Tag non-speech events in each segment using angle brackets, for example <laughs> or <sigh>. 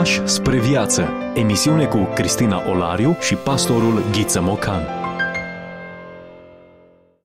Pași spre viață. Emisiune cu Cristina Olariu și pastorul Ghiță Mocan.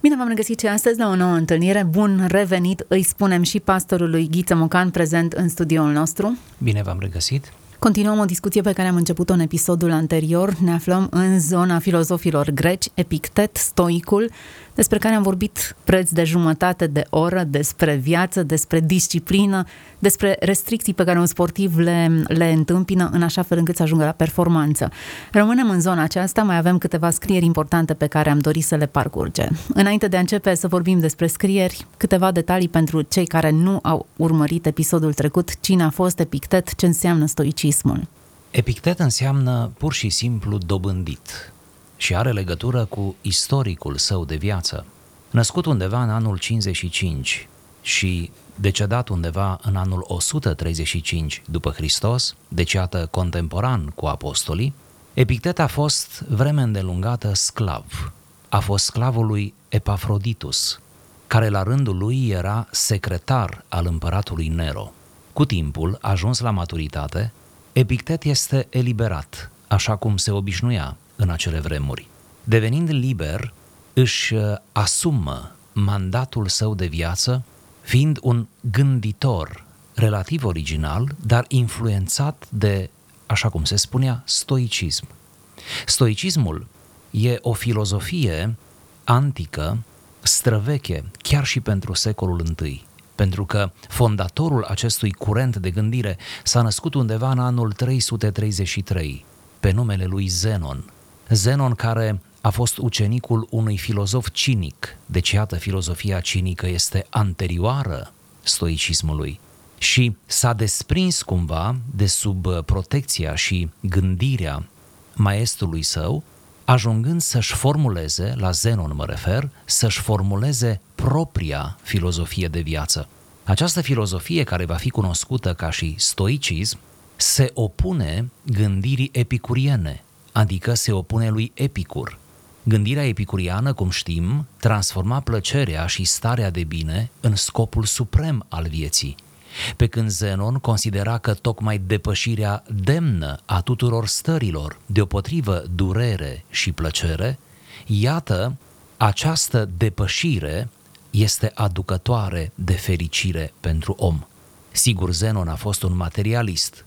Bine v-am regăsit și astăzi la o nouă întâlnire. Bun revenit, îi spunem și pastorului Ghiță Mocan prezent în studioul nostru. Bine v-am regăsit. Continuăm o discuție pe care am început-o în episodul anterior. Ne aflăm în zona filozofilor greci, Epictet, Stoicul, despre care am vorbit preț de jumătate de oră, despre viață, despre disciplină, despre restricții pe care un sportiv le, le întâmpină în așa fel încât să ajungă la performanță. Rămânem în zona aceasta, mai avem câteva scrieri importante pe care am dorit să le parcurge. Înainte de a începe să vorbim despre scrieri, câteva detalii pentru cei care nu au urmărit episodul trecut, cine a fost Epictet, ce înseamnă stoicismul. Epictet înseamnă pur și simplu dobândit, și are legătură cu istoricul său de viață. Născut undeva în anul 55 și decedat undeva în anul 135 după Hristos, deci iată contemporan cu apostolii, Epictet a fost vreme îndelungată sclav. A fost sclavul lui Epafroditus, care la rândul lui era secretar al împăratului Nero. Cu timpul, ajuns la maturitate, Epictet este eliberat, așa cum se obișnuia în acele vremuri. Devenind liber, își uh, asumă mandatul său de viață, fiind un gânditor relativ original, dar influențat de, așa cum se spunea, stoicism. Stoicismul e o filozofie antică, străveche, chiar și pentru secolul I, pentru că fondatorul acestui curent de gândire s-a născut undeva în anul 333, pe numele lui Zenon, Zenon care a fost ucenicul unui filozof cinic, deci iată, filozofia cinică este anterioară stoicismului. Și s-a desprins cumva de sub protecția și gândirea maestrului său, ajungând să-și formuleze, la Zenon mă refer, să-și formuleze propria filozofie de viață. Această filozofie, care va fi cunoscută ca și stoicism, se opune gândirii epicuriene, adică se opune lui Epicur. Gândirea epicuriană, cum știm, transforma plăcerea și starea de bine în scopul suprem al vieții, pe când Zenon considera că tocmai depășirea demnă a tuturor stărilor, deopotrivă durere și plăcere, iată, această depășire este aducătoare de fericire pentru om. Sigur, Zenon a fost un materialist,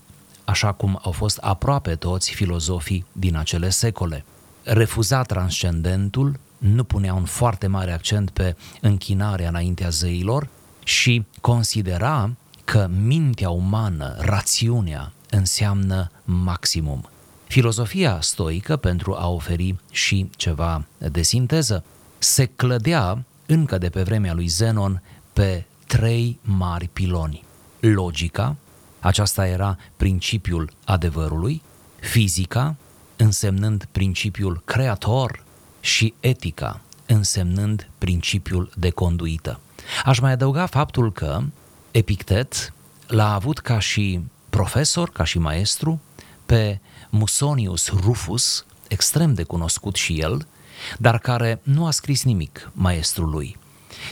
așa cum au fost aproape toți filozofii din acele secole. Refuza transcendentul, nu punea un foarte mare accent pe închinarea înaintea zeilor și considera că mintea umană, rațiunea, înseamnă maximum. Filozofia stoică, pentru a oferi și ceva de sinteză, se clădea încă de pe vremea lui Zenon pe trei mari piloni. Logica, aceasta era principiul adevărului, fizica însemnând principiul creator și etica însemnând principiul de conduită. Aș mai adăuga faptul că Epictet l-a avut ca și profesor, ca și maestru, pe Musonius Rufus, extrem de cunoscut și el, dar care nu a scris nimic maestrului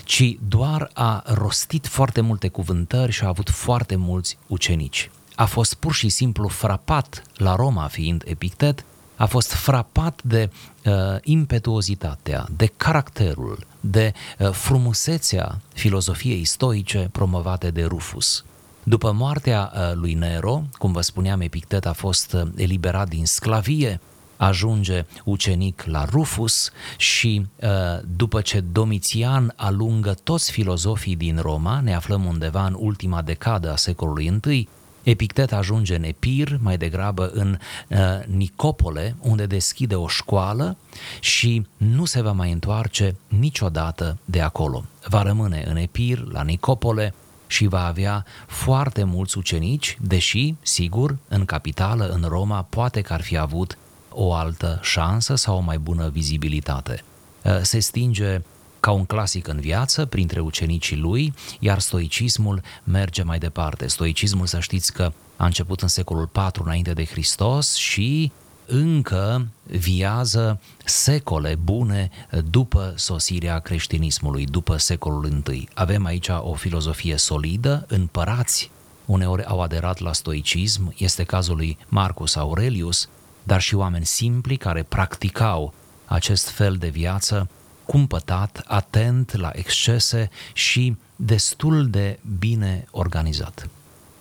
ci doar a rostit foarte multe cuvântări și a avut foarte mulți ucenici. A fost pur și simplu frapat la Roma, fiind epictet, a fost frapat de uh, impetuozitatea, de caracterul, de uh, frumusețea filozofiei stoice promovate de Rufus. După moartea uh, lui Nero, cum vă spuneam, Epictet a fost uh, eliberat din sclavie, ajunge ucenic la Rufus și uh, după ce Domitian alungă toți filozofii din Roma, ne aflăm undeva în ultima decadă a secolului I, Epictet ajunge în Epir, mai degrabă în uh, Nicopole, unde deschide o școală și nu se va mai întoarce niciodată de acolo. Va rămâne în Epir, la Nicopole, și va avea foarte mulți ucenici, deși, sigur, în capitală, în Roma, poate că ar fi avut o altă șansă sau o mai bună vizibilitate. Uh, se stinge ca un clasic în viață printre ucenicii lui, iar stoicismul merge mai departe. Stoicismul, să știți că a început în secolul IV înainte de Hristos și încă viază secole bune după sosirea creștinismului, după secolul I. Avem aici o filozofie solidă, împărați uneori au aderat la stoicism, este cazul lui Marcus Aurelius, dar și oameni simpli care practicau acest fel de viață cumpătat, atent la excese și destul de bine organizat.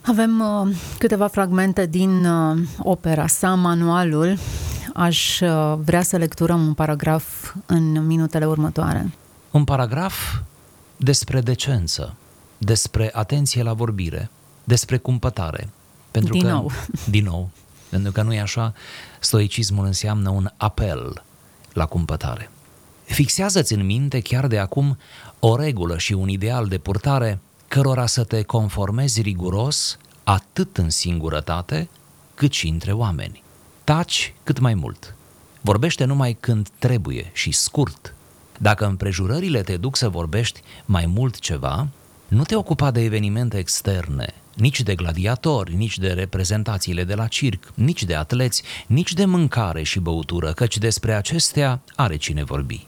Avem uh, câteva fragmente din uh, opera sa, manualul. Aș uh, vrea să lecturăm un paragraf în minutele următoare. Un paragraf despre decență, despre atenție la vorbire, despre cumpătare. Pentru din că, nou. Din nou. Pentru că nu e așa, stoicismul înseamnă un apel la cumpătare. Fixează-ți în minte chiar de acum o regulă și un ideal de purtare cărora să te conformezi riguros atât în singurătate cât și între oameni. Taci cât mai mult. Vorbește numai când trebuie și scurt. Dacă împrejurările te duc să vorbești mai mult ceva, nu te ocupa de evenimente externe, nici de gladiatori, nici de reprezentațiile de la circ, nici de atleți, nici de mâncare și băutură, căci despre acestea are cine vorbi.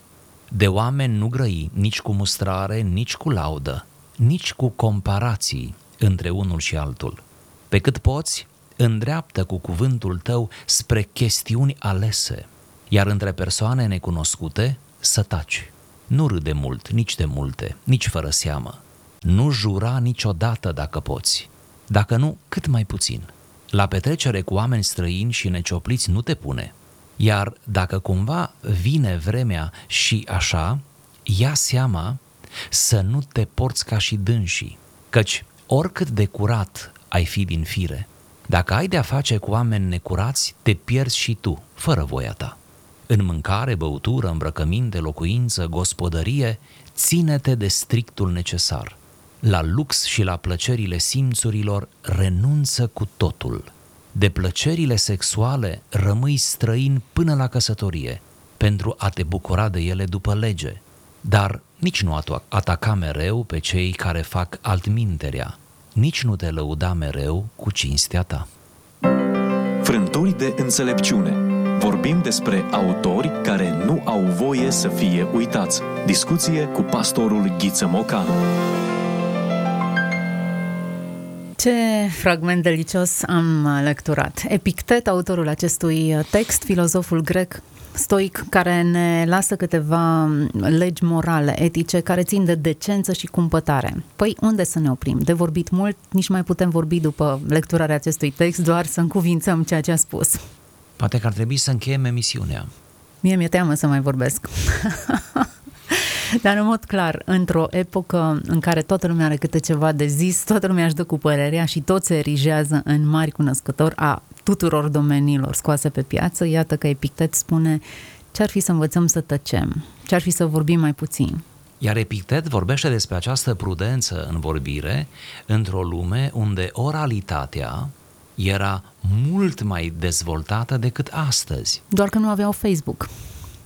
De oameni nu grăi nici cu mustrare, nici cu laudă, nici cu comparații între unul și altul. Pe cât poți, îndreaptă cu cuvântul tău spre chestiuni alese, iar între persoane necunoscute să taci. Nu râde mult, nici de multe, nici fără seamă. Nu jura niciodată dacă poți. Dacă nu, cât mai puțin. La petrecere cu oameni străini și neciopliți nu te pune. Iar dacă cumva vine vremea și așa, ia seama să nu te porți ca și dânsii, căci oricât de curat ai fi din fire, dacă ai de-a face cu oameni necurați, te pierzi și tu, fără voia ta. În mâncare, băutură, îmbrăcăminte, locuință, gospodărie, ține-te de strictul necesar. La lux și la plăcerile simțurilor renunță cu totul. De plăcerile sexuale rămâi străin până la căsătorie, pentru a te bucura de ele după lege. Dar nici nu ataca mereu pe cei care fac altminterea, nici nu te lăuda mereu cu cinstea ta. Frânturi de înțelepciune. Vorbim despre autori care nu au voie să fie uitați. Discuție cu pastorul Ghiță Mocanu. Ce fragment delicios am lecturat. Epictet, autorul acestui text, filozoful grec, stoic care ne lasă câteva legi morale, etice, care țin de decență și cumpătare. Păi unde să ne oprim? De vorbit mult, nici mai putem vorbi după lecturarea acestui text, doar să încuvințăm ceea ce a spus. Poate că ar trebui să încheiem emisiunea. Mie mi-e teamă să mai vorbesc. <laughs> <laughs> Dar în mod clar, într-o epocă în care toată lumea are câte ceva de zis, toată lumea își dă cu părerea și tot se erigează în mari cunoscători a tuturor domeniilor scoase pe piață, iată că Epictet spune ce-ar fi să învățăm să tăcem, ce-ar fi să vorbim mai puțin. Iar Epictet vorbește despre această prudență în vorbire într-o lume unde oralitatea era mult mai dezvoltată decât astăzi. Doar că nu aveau Facebook.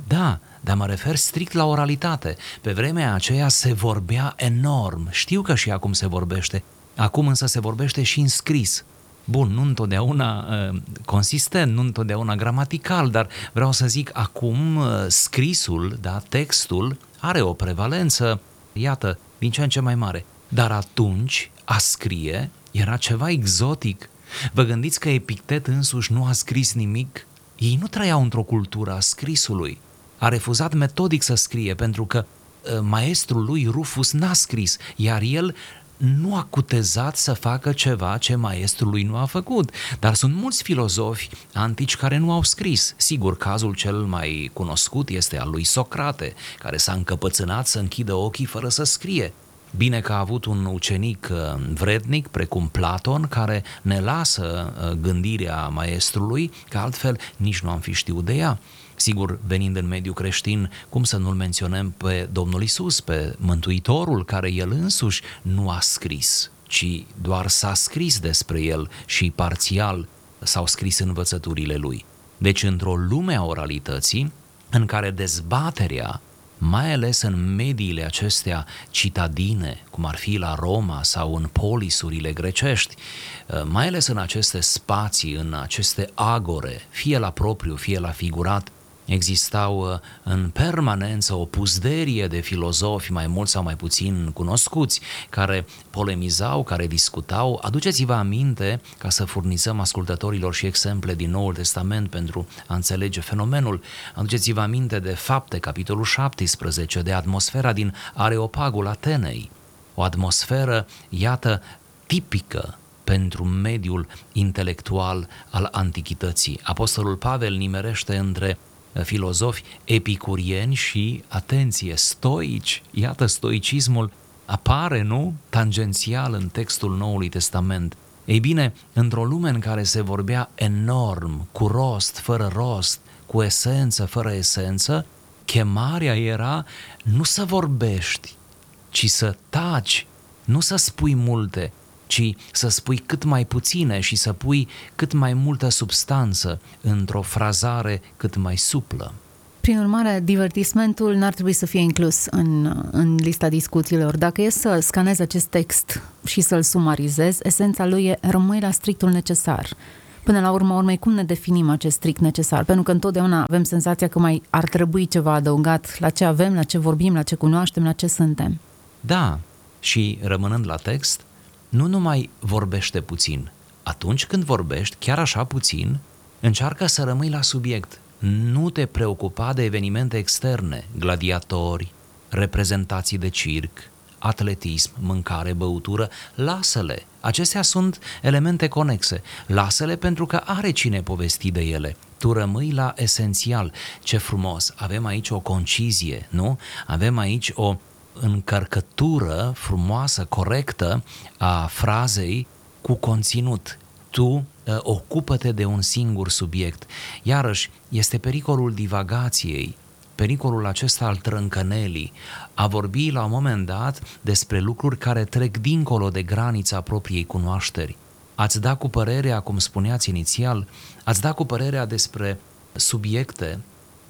Da, dar mă refer strict la oralitate. Pe vremea aceea se vorbea enorm. Știu că și acum se vorbește. Acum însă se vorbește și în scris. Bun, nu întotdeauna uh, consistent, nu întotdeauna gramatical, dar vreau să zic, acum uh, scrisul, da, textul, are o prevalență, iată, din ce în ce mai mare. Dar atunci, a scrie era ceva exotic. Vă gândiți că Epictet însuși nu a scris nimic? Ei nu trăiau într-o cultură a scrisului. A refuzat metodic să scrie pentru că uh, maestrul lui Rufus n-a scris, iar el nu a cutezat să facă ceva ce maestrul lui nu a făcut. Dar sunt mulți filozofi antici care nu au scris. Sigur, cazul cel mai cunoscut este al lui Socrate, care s-a încăpățânat să închidă ochii fără să scrie. Bine că a avut un ucenic uh, vrednic, precum Platon, care ne lasă uh, gândirea maestrului, că altfel nici nu am fi știut de ea. Sigur, venind în mediul creștin, cum să nu-l menționăm pe Domnul Isus, pe Mântuitorul, care el însuși nu a scris, ci doar s-a scris despre el și parțial s-au scris învățăturile lui. Deci, într-o lume a oralității, în care dezbaterea mai ales în mediile acestea citadine, cum ar fi la Roma sau în polisurile grecești, mai ales în aceste spații, în aceste agore, fie la propriu, fie la figurat, existau uh, în permanență o puzderie de filozofi, mai mulți sau mai puțin cunoscuți, care polemizau, care discutau. Aduceți-vă aminte, ca să furnizăm ascultătorilor și exemple din Noul Testament pentru a înțelege fenomenul, aduceți-vă aminte de fapte, capitolul 17, de atmosfera din Areopagul Atenei, o atmosferă, iată, tipică pentru mediul intelectual al antichității. Apostolul Pavel nimerește între filozofi epicurieni și, atenție, stoici. Iată, stoicismul apare, nu, tangențial în textul Noului Testament. Ei bine, într-o lume în care se vorbea enorm, cu rost, fără rost, cu esență, fără esență, chemarea era nu să vorbești, ci să taci, nu să spui multe, ci să spui cât mai puține și să pui cât mai multă substanță într-o frazare cât mai suplă. Prin urmare, divertismentul n-ar trebui să fie inclus în, în lista discuțiilor. Dacă e să scanezi acest text și să-l sumarizezi, esența lui e rămâi la strictul necesar. Până la urmă, urmei, cum ne definim acest strict necesar? Pentru că întotdeauna avem senzația că mai ar trebui ceva adăugat la ce avem, la ce vorbim, la ce cunoaștem, la ce suntem. Da, și rămânând la text, nu numai vorbește puțin. Atunci când vorbești, chiar așa puțin, încearcă să rămâi la subiect. Nu te preocupa de evenimente externe, gladiatori, reprezentații de circ, atletism, mâncare, băutură, lasă-le. Acestea sunt elemente conexe. Lasă-le pentru că are cine povesti de ele. Tu rămâi la esențial. Ce frumos! Avem aici o concizie, nu? Avem aici o încărcătură frumoasă, corectă a frazei cu conținut. Tu uh, ocupă-te de un singur subiect. Iarăși, este pericolul divagației, pericolul acesta al trâncănelii, a vorbi la un moment dat despre lucruri care trec dincolo de granița propriei cunoașteri. Ați da cu părerea, cum spuneați inițial, ați da cu părerea despre subiecte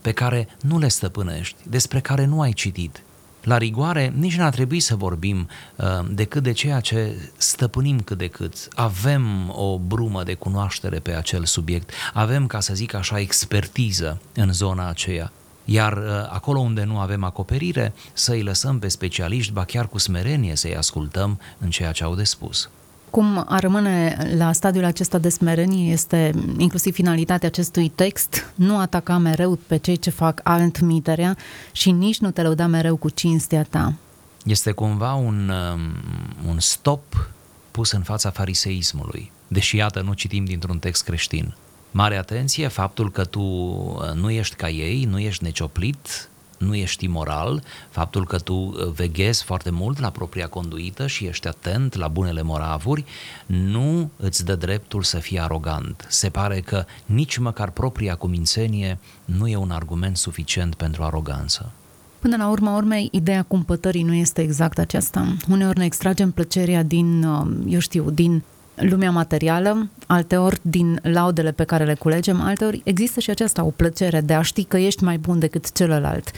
pe care nu le stăpânești, despre care nu ai citit, la rigoare, nici n-ar trebui să vorbim uh, decât de ceea ce stăpânim cât de cât. Avem o brumă de cunoaștere pe acel subiect, avem, ca să zic așa, expertiză în zona aceea. Iar uh, acolo unde nu avem acoperire, să îi lăsăm pe specialiști, ba chiar cu smerenie să-i ascultăm în ceea ce au de spus. Cum a rămâne la stadiul acesta de smerenie este inclusiv finalitatea acestui text, nu ataca mereu pe cei ce fac altmiterea și nici nu te lăuda mereu cu cinstea ta. Este cumva un, um, un stop pus în fața fariseismului, deși iată nu citim dintr-un text creștin. Mare atenție, faptul că tu uh, nu ești ca ei, nu ești necioplit, nu ești imoral, faptul că tu uh, veghezi foarte mult la propria conduită și ești atent la bunele moravuri, nu îți dă dreptul să fii arogant. Se pare că nici măcar propria cumințenie nu e un argument suficient pentru aroganță. Până la urma urmei, ideea cumpătării nu este exact aceasta. Uneori ne extragem plăcerea din, uh, eu știu, din lumea materială, alteori din laudele pe care le culegem, alteori există și aceasta o plăcere de a ști că ești mai bun decât celălalt.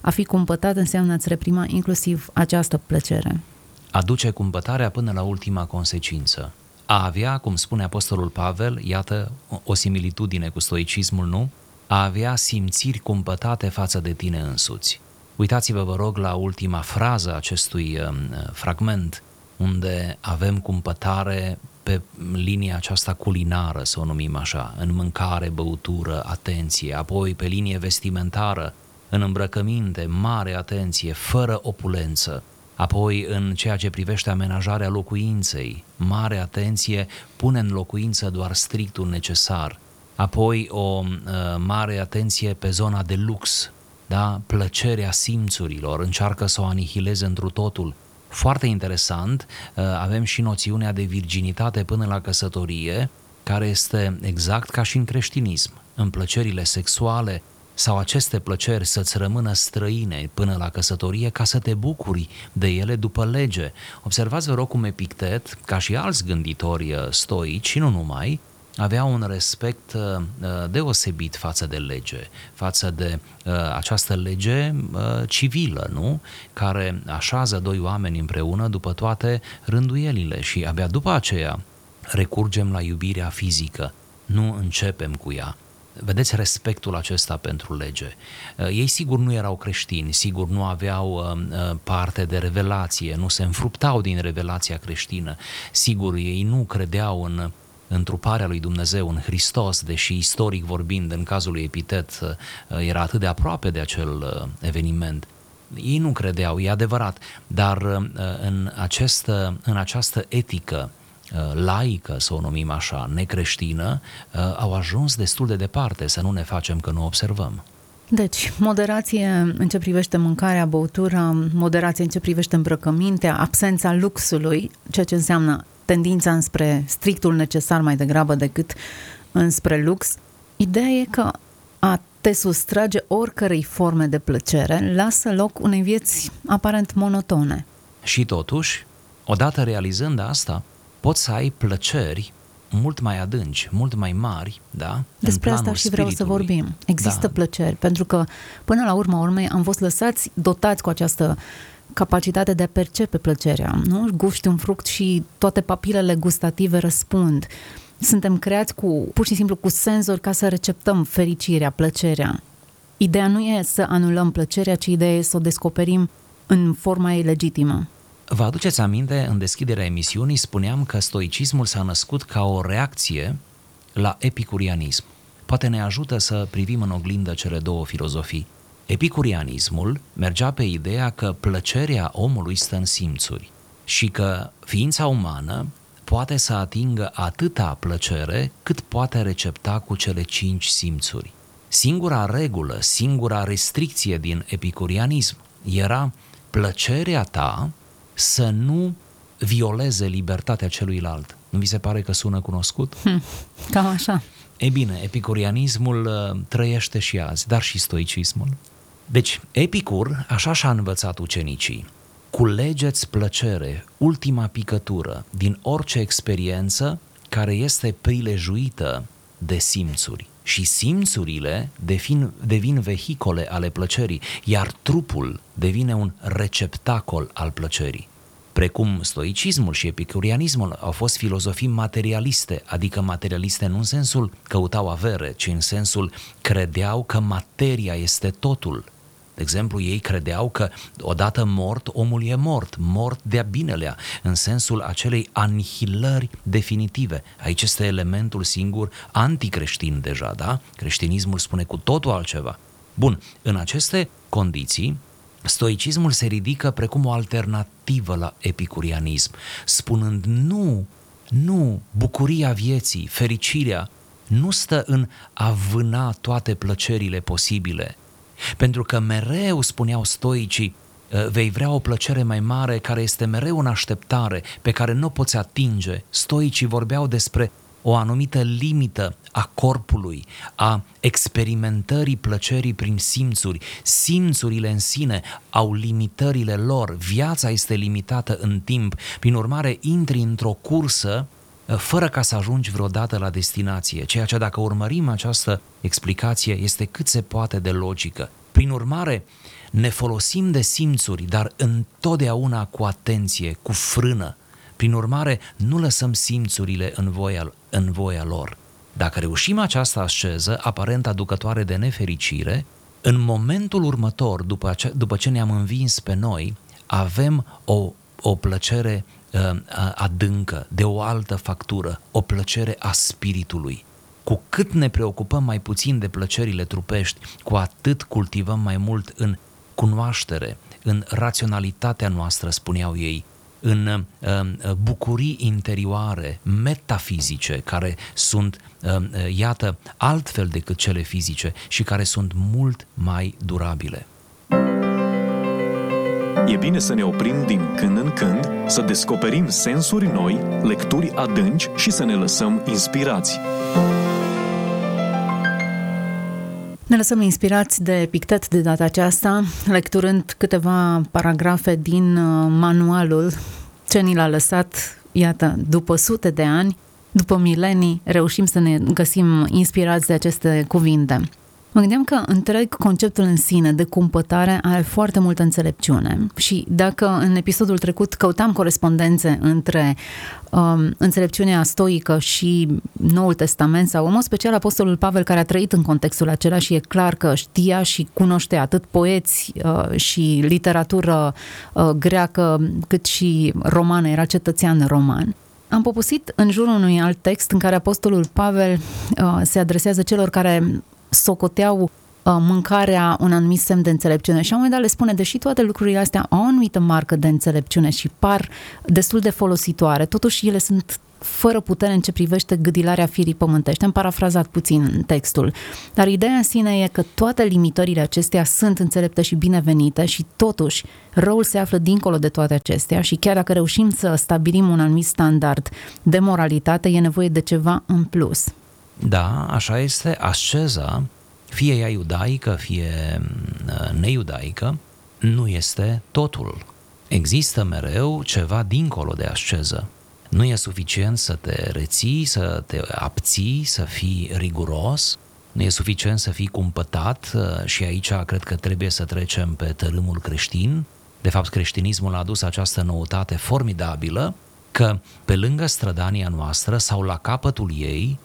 A fi cumpătat înseamnă a-ți reprima inclusiv această plăcere. Aduce cumpătarea până la ultima consecință. A avea, cum spune Apostolul Pavel, iată o similitudine cu stoicismul, nu? A avea simțiri cumpătate față de tine însuți. Uitați-vă, vă rog, la ultima frază acestui uh, fragment, unde avem cumpătare pe linia aceasta culinară, să o numim așa, în mâncare, băutură, atenție, apoi pe linie vestimentară, în îmbrăcăminte, mare atenție, fără opulență, apoi în ceea ce privește amenajarea locuinței, mare atenție, pune în locuință doar strictul necesar, apoi o uh, mare atenție pe zona de lux, da? plăcerea simțurilor, încearcă să o anihileze întru totul, foarte interesant, uh, avem și noțiunea de virginitate până la căsătorie, care este exact ca și în creștinism. În plăcerile sexuale sau aceste plăceri să-ți rămână străine până la căsătorie ca să te bucuri de ele după lege. Observați, vă rog, cum Epictet, ca și alți gânditori uh, stoici și nu numai, avea un respect uh, uh, deosebit față de lege, față de uh, această lege civilă, nu? Care așează doi oameni împreună după toate rânduielile și abia după aceea recurgem la iubirea fizică. Nu începem cu ea. Vedeți respectul acesta pentru lege. Uh, ei sigur nu erau creștini, sigur nu aveau uh, parte de revelație, nu se înfruptau din revelația creștină, sigur ei nu credeau în întruparea lui Dumnezeu în Hristos, deși istoric vorbind, în cazul lui Epitet, era atât de aproape de acel eveniment. Ei nu credeau, e adevărat, dar în, acest, în această etică Uh, laică, să o numim așa, necreștină, uh, au ajuns destul de departe, să nu ne facem că nu observăm. Deci, moderație în ce privește mâncarea, băutura, moderație în ce privește îmbrăcămintea, absența luxului, ceea ce înseamnă tendința înspre strictul necesar mai degrabă decât înspre lux. Ideea e că a te sustrage oricărei forme de plăcere lasă loc unei vieți aparent monotone. Și totuși, odată realizând asta, poți să ai plăceri mult mai adânci, mult mai mari, da? Despre asta și vreau să vorbim. Există da. plăceri, pentru că până la urma urmei am fost lăsați dotați cu această capacitate de a percepe plăcerea. Nu? Guști un fruct și toate papilele gustative răspund. Suntem creați cu, pur și simplu cu senzori ca să receptăm fericirea, plăcerea. Ideea nu e să anulăm plăcerea, ci ideea e să o descoperim în forma ei legitimă. Vă aduceți aminte, în deschiderea emisiunii spuneam că stoicismul s-a născut ca o reacție la epicurianism. Poate ne ajută să privim în oglindă cele două filozofii. Epicurianismul mergea pe ideea că plăcerea omului stă în simțuri și că ființa umană poate să atingă atâta plăcere cât poate recepta cu cele cinci simțuri. Singura regulă, singura restricție din epicurianism era plăcerea ta să nu violeze libertatea celuilalt. Nu vi se pare că sună cunoscut? Hm, cam așa. E bine, epicurianismul uh, trăiește și azi, dar și stoicismul. Deci, Epicur așa și-a învățat ucenicii. Culegeți plăcere, ultima picătură, din orice experiență care este prilejuită de simțuri. Și simțurile devin, devin vehicole ale plăcerii, iar trupul devine un receptacol al plăcerii precum stoicismul și epicurianismul au fost filozofii materialiste, adică materialiste nu în sensul căutau avere, ci în sensul credeau că materia este totul. De exemplu, ei credeau că odată mort, omul e mort, mort de-a binelea, în sensul acelei anihilări definitive. Aici este elementul singur anticreștin deja, da? Creștinismul spune cu totul altceva. Bun, în aceste condiții, Stoicismul se ridică precum o alternativă la epicurianism, spunând nu, nu, bucuria vieții, fericirea, nu stă în a vâna toate plăcerile posibile. Pentru că mereu, spuneau stoicii, vei vrea o plăcere mai mare care este mereu în așteptare, pe care nu poți atinge. Stoicii vorbeau despre o anumită limită a corpului, a experimentării plăcerii prin simțuri. Simțurile în sine au limitările lor, viața este limitată în timp, prin urmare intri într-o cursă uh, fără ca să ajungi vreodată la destinație, ceea ce dacă urmărim această explicație este cât se poate de logică. Prin urmare, ne folosim de simțuri, dar întotdeauna cu atenție, cu frână, prin urmare, nu lăsăm simțurile în voia, în voia lor. Dacă reușim această asceză, aparent aducătoare de nefericire, în momentul următor, după ce, după ce ne-am învins pe noi, avem o, o plăcere uh, adâncă, de o altă factură, o plăcere a spiritului. Cu cât ne preocupăm mai puțin de plăcerile trupești, cu atât cultivăm mai mult în cunoaștere, în raționalitatea noastră, spuneau ei, în uh, bucurii interioare, metafizice, care sunt, uh, iată, altfel decât cele fizice și care sunt mult mai durabile. E bine să ne oprim din când în când, să descoperim sensuri noi, lecturi adânci și să ne lăsăm inspirați. Ne lăsăm inspirați de Pictet de data aceasta, lecturând câteva paragrafe din uh, manualul ce ni l-a lăsat, iată, după sute de ani, după milenii, reușim să ne găsim inspirați de aceste cuvinte. Mă gândeam că întreg conceptul în sine de cumpătare are foarte multă înțelepciune și dacă în episodul trecut căutam corespondențe între um, înțelepciunea stoică și Noul Testament sau în mod special Apostolul Pavel care a trăit în contextul acela și e clar că știa și cunoște atât poeți uh, și literatură uh, greacă cât și romană, era cetățean roman. Am popusit în jurul unui alt text în care Apostolul Pavel uh, se adresează celor care socoteau uh, mâncarea un anumit semn de înțelepciune și la un moment dat le spune, deși toate lucrurile astea au o anumită marcă de înțelepciune și par destul de folositoare, totuși ele sunt fără putere în ce privește gâdilarea firii pământești. Am parafrazat puțin textul. Dar ideea în sine e că toate limitările acestea sunt înțelepte și binevenite și totuși răul se află dincolo de toate acestea și chiar dacă reușim să stabilim un anumit standard de moralitate, e nevoie de ceva în plus. Da, așa este. Asceza, fie ea iudaică, fie mm, neiudaică, nu este totul. Există mereu ceva dincolo de asceză. Nu e suficient să te reții, să te abții, să fii riguros, nu e suficient să fii cumpătat uh, și aici cred că trebuie să trecem pe tărâmul creștin. De fapt, creștinismul a adus această noutate formidabilă că pe lângă strădania noastră sau la capătul ei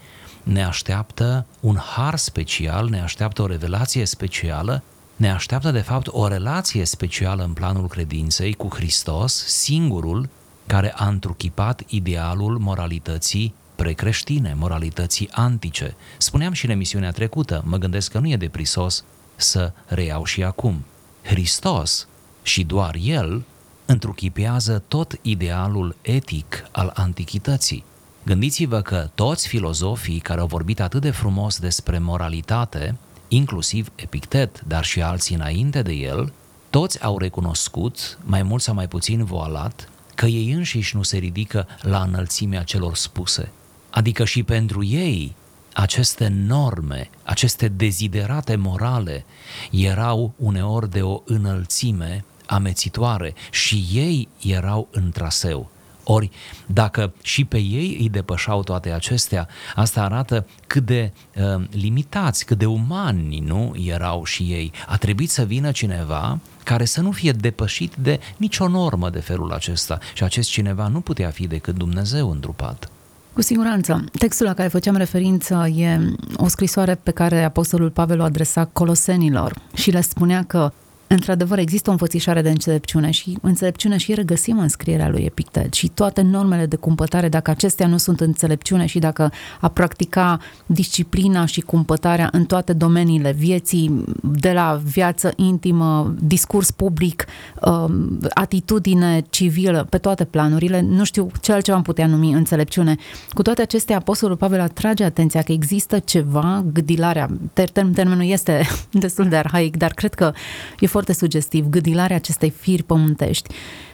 ne așteaptă un har special, ne așteaptă o revelație specială, ne așteaptă de fapt o relație specială în planul credinței cu Hristos, singurul care a întruchipat idealul moralității precreștine, moralității antice. Spuneam și în emisiunea trecută, mă gândesc că nu e deprisos să reiau și acum. Hristos și doar El întruchipează tot idealul etic al antichității. Gândiți-vă că toți filozofii care au vorbit atât de frumos despre moralitate, inclusiv Epictet, dar și alții înainte de el, toți au recunoscut, mai mult sau mai puțin voalat, că ei înșiși nu se ridică la înălțimea celor spuse. Adică și pentru ei aceste norme, aceste deziderate morale erau uneori de o înălțime amețitoare și ei erau în traseu. Ori, dacă și pe ei îi depășau toate acestea, asta arată cât de uh, limitați, cât de umani nu erau și ei. A trebuit să vină cineva care să nu fie depășit de nicio normă de felul acesta. Și acest cineva nu putea fi decât Dumnezeu întrupat. Cu siguranță. Textul la care făceam referință e o scrisoare pe care Apostolul Pavel o adresa colosenilor și le spunea că Într-adevăr, există o înfățișare de înțelepciune și înțelepciune și regăsim în scrierea lui Epictet și toate normele de cumpătare, dacă acestea nu sunt înțelepciune și dacă a practica disciplina și cumpătarea în toate domeniile vieții, de la viață intimă, discurs public, um, atitudine civilă, pe toate planurile, nu știu ce altceva am putea numi înțelepciune. Cu toate acestea, Apostolul Pavel atrage atenția că există ceva, gâdilarea, termenul este <laughs> destul de arhaic, dar cred că e foarte sugestiv, gâdilarea acestei firi pământești.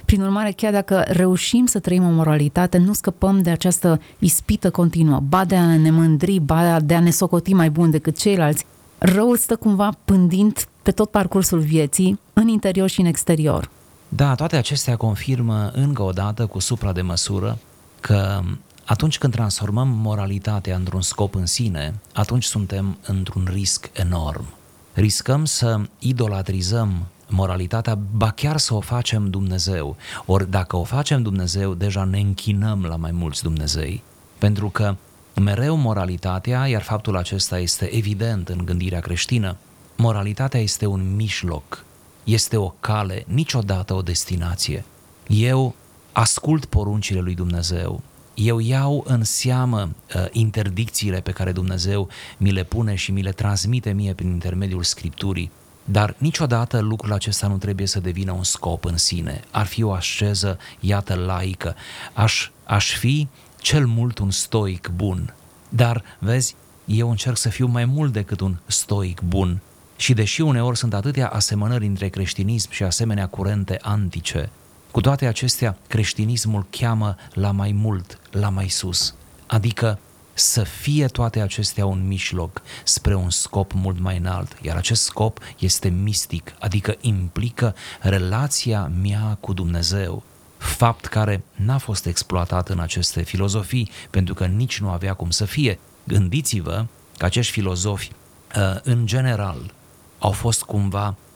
Prin urmare, chiar dacă reușim să trăim o moralitate, nu scăpăm de această ispită continuă, ba de a ne mândri, ba de a ne socoti mai bun decât ceilalți. Răul stă cumva pândind pe tot parcursul vieții, în interior și în exterior. Da, toate acestea confirmă încă o dată cu supra de măsură că atunci când transformăm moralitatea într-un scop în sine, atunci suntem într-un risc enorm riscăm să idolatrizăm moralitatea, ba chiar să o facem Dumnezeu. Ori dacă o facem Dumnezeu, deja ne închinăm la mai mulți Dumnezei, pentru că mereu moralitatea, iar faptul acesta este evident în gândirea creștină, moralitatea este un mijloc, este o cale, niciodată o destinație. Eu ascult poruncile lui Dumnezeu, eu iau în seamă uh, interdicțiile pe care Dumnezeu mi le pune și mi le transmite mie prin intermediul Scripturii, dar niciodată lucrul acesta nu trebuie să devină un scop în sine. Ar fi o așeză, iată, laică. Aș, aș fi cel mult un stoic bun. Dar, vezi, eu încerc să fiu mai mult decât un stoic bun. Și deși uneori sunt atâtea asemănări între creștinism și asemenea curente antice, cu toate acestea, creștinismul cheamă la mai mult, la mai sus, adică să fie toate acestea un mijloc spre un scop mult mai înalt, iar acest scop este mistic, adică implică relația mea cu Dumnezeu, fapt care n-a fost exploatat în aceste filozofii, pentru că nici nu avea cum să fie. Gândiți-vă că acești filozofi uh, în general, au fost cumva uh,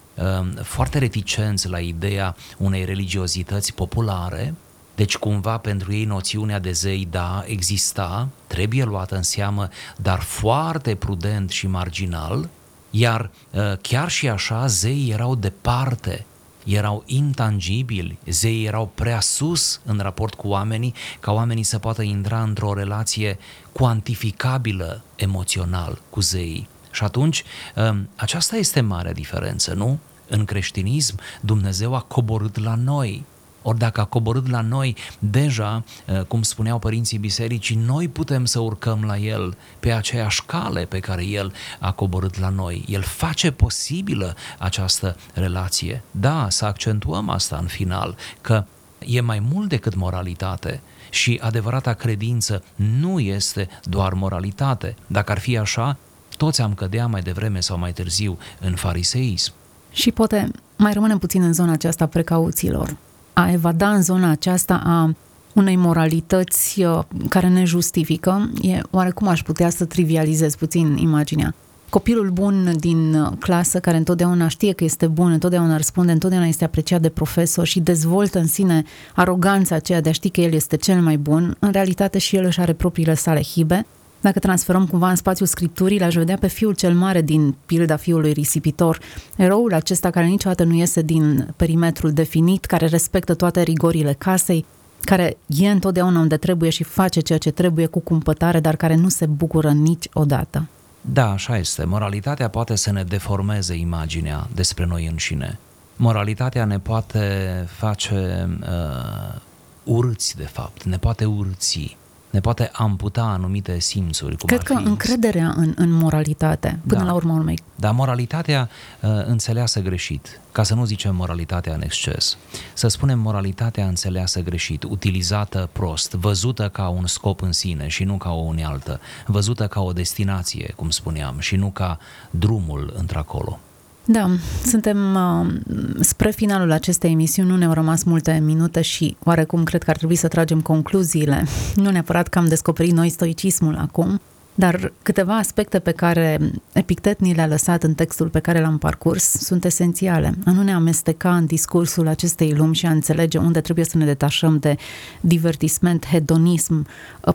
foarte reticenți la ideea unei religiozități populare, deci cumva pentru ei noțiunea de zei, da, exista, trebuie luată în seamă, dar foarte prudent și marginal, iar uh, chiar și așa zeii erau departe, erau intangibili, zeii erau prea sus în raport cu oamenii, ca oamenii să poată intra într-o relație cuantificabilă emoțional cu zeii. Și atunci, um, aceasta este marea diferență, nu? În creștinism, Dumnezeu a coborât la noi, ori dacă a coborât la noi, deja, uh, cum spuneau părinții bisericii, noi putem să urcăm la El pe aceeași cale pe care El a coborât la noi. El face posibilă această relație. Da, să accentuăm asta în final, că e mai mult decât moralitate și adevărata credință nu este doar moralitate. Dacă ar fi așa, toți am cădea mai devreme sau mai târziu în fariseism. Și poate mai rămânem puțin în zona aceasta precauțiilor. A evada în zona aceasta a unei moralități uh, care ne justifică, e oarecum aș putea să trivializez puțin imaginea. Copilul bun din uh, clasă, care întotdeauna știe că este bun, întotdeauna răspunde, întotdeauna este apreciat de profesor și dezvoltă în sine aroganța aceea de a ști că el este cel mai bun, în realitate și el își are propriile sale hibe dacă transferăm cumva în spațiul scripturii, l-aș vedea pe fiul cel mare din pilda fiului risipitor, eroul acesta care niciodată nu iese din perimetrul definit, care respectă toate rigorile casei, care e întotdeauna unde trebuie și face ceea ce trebuie cu cumpătare, dar care nu se bucură niciodată. Da, așa este. Moralitatea poate să ne deformeze imaginea despre noi înșine. Moralitatea ne poate face uh, urâți, de fapt, ne poate urți ne poate amputa anumite simțuri. Cum Cred că fi... încrederea în, în moralitate, până da. la urmă urmei. Dar moralitatea uh, înțeleasă greșit, ca să nu zicem moralitatea în exces. Să spunem moralitatea înțeleasă greșit, utilizată prost, văzută ca un scop în sine și nu ca o unealtă, văzută ca o destinație, cum spuneam, și nu ca drumul într-acolo. Da, suntem uh, spre finalul acestei emisiuni, nu ne-au rămas multe minute și oarecum cred că ar trebui să tragem concluziile. Nu neapărat că am descoperit noi stoicismul acum, dar câteva aspecte pe care Epictet ni le-a lăsat în textul pe care l-am parcurs sunt esențiale. A nu ne amesteca în discursul acestei lumi și a înțelege unde trebuie să ne detașăm de divertisment, hedonism,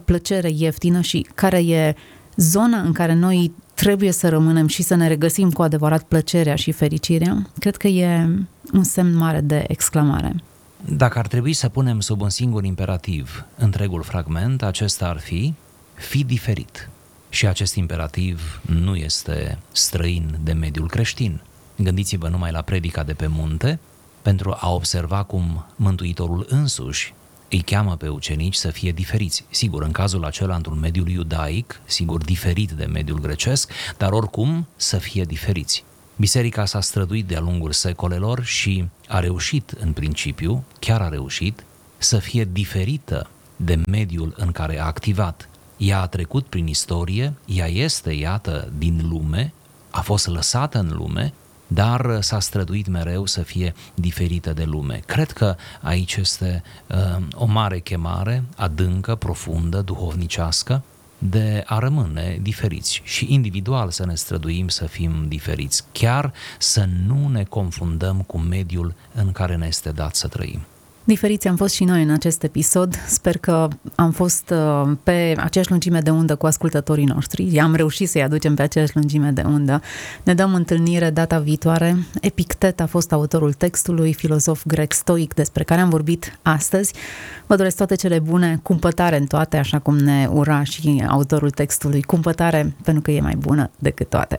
plăcere ieftină și care e zona în care noi trebuie să rămânem și să ne regăsim cu adevărat plăcerea și fericirea, cred că e un semn mare de exclamare. Dacă ar trebui să punem sub un singur imperativ întregul fragment, acesta ar fi fi diferit. Și acest imperativ nu este străin de mediul creștin. Gândiți-vă numai la predica de pe munte, pentru a observa cum Mântuitorul însuși îi cheamă pe ucenici să fie diferiți. Sigur, în cazul acela, într-un mediul iudaic, sigur, diferit de mediul grecesc, dar oricum să fie diferiți. Biserica s-a străduit de-a lungul secolelor și a reușit, în principiu, chiar a reușit, să fie diferită de mediul în care a activat. Ea a trecut prin istorie, ea este, iată, din lume, a fost lăsată în lume dar s-a străduit mereu să fie diferită de lume. Cred că aici este uh, o mare chemare, adâncă, profundă, duhovnicească, de a rămâne diferiți și individual să ne străduim să fim diferiți, chiar să nu ne confundăm cu mediul în care ne este dat să trăim. Diferiți am fost și noi în acest episod. Sper că am fost uh, pe aceeași lungime de undă cu ascultătorii noștri. Am reușit să-i aducem pe aceeași lungime de undă. Ne dăm întâlnire data viitoare. Epictet a fost autorul textului, filozof grec stoic despre care am vorbit astăzi. Vă doresc toate cele bune, cumpătare în toate, așa cum ne ura și autorul textului. Cumpătare pentru că e mai bună decât toate.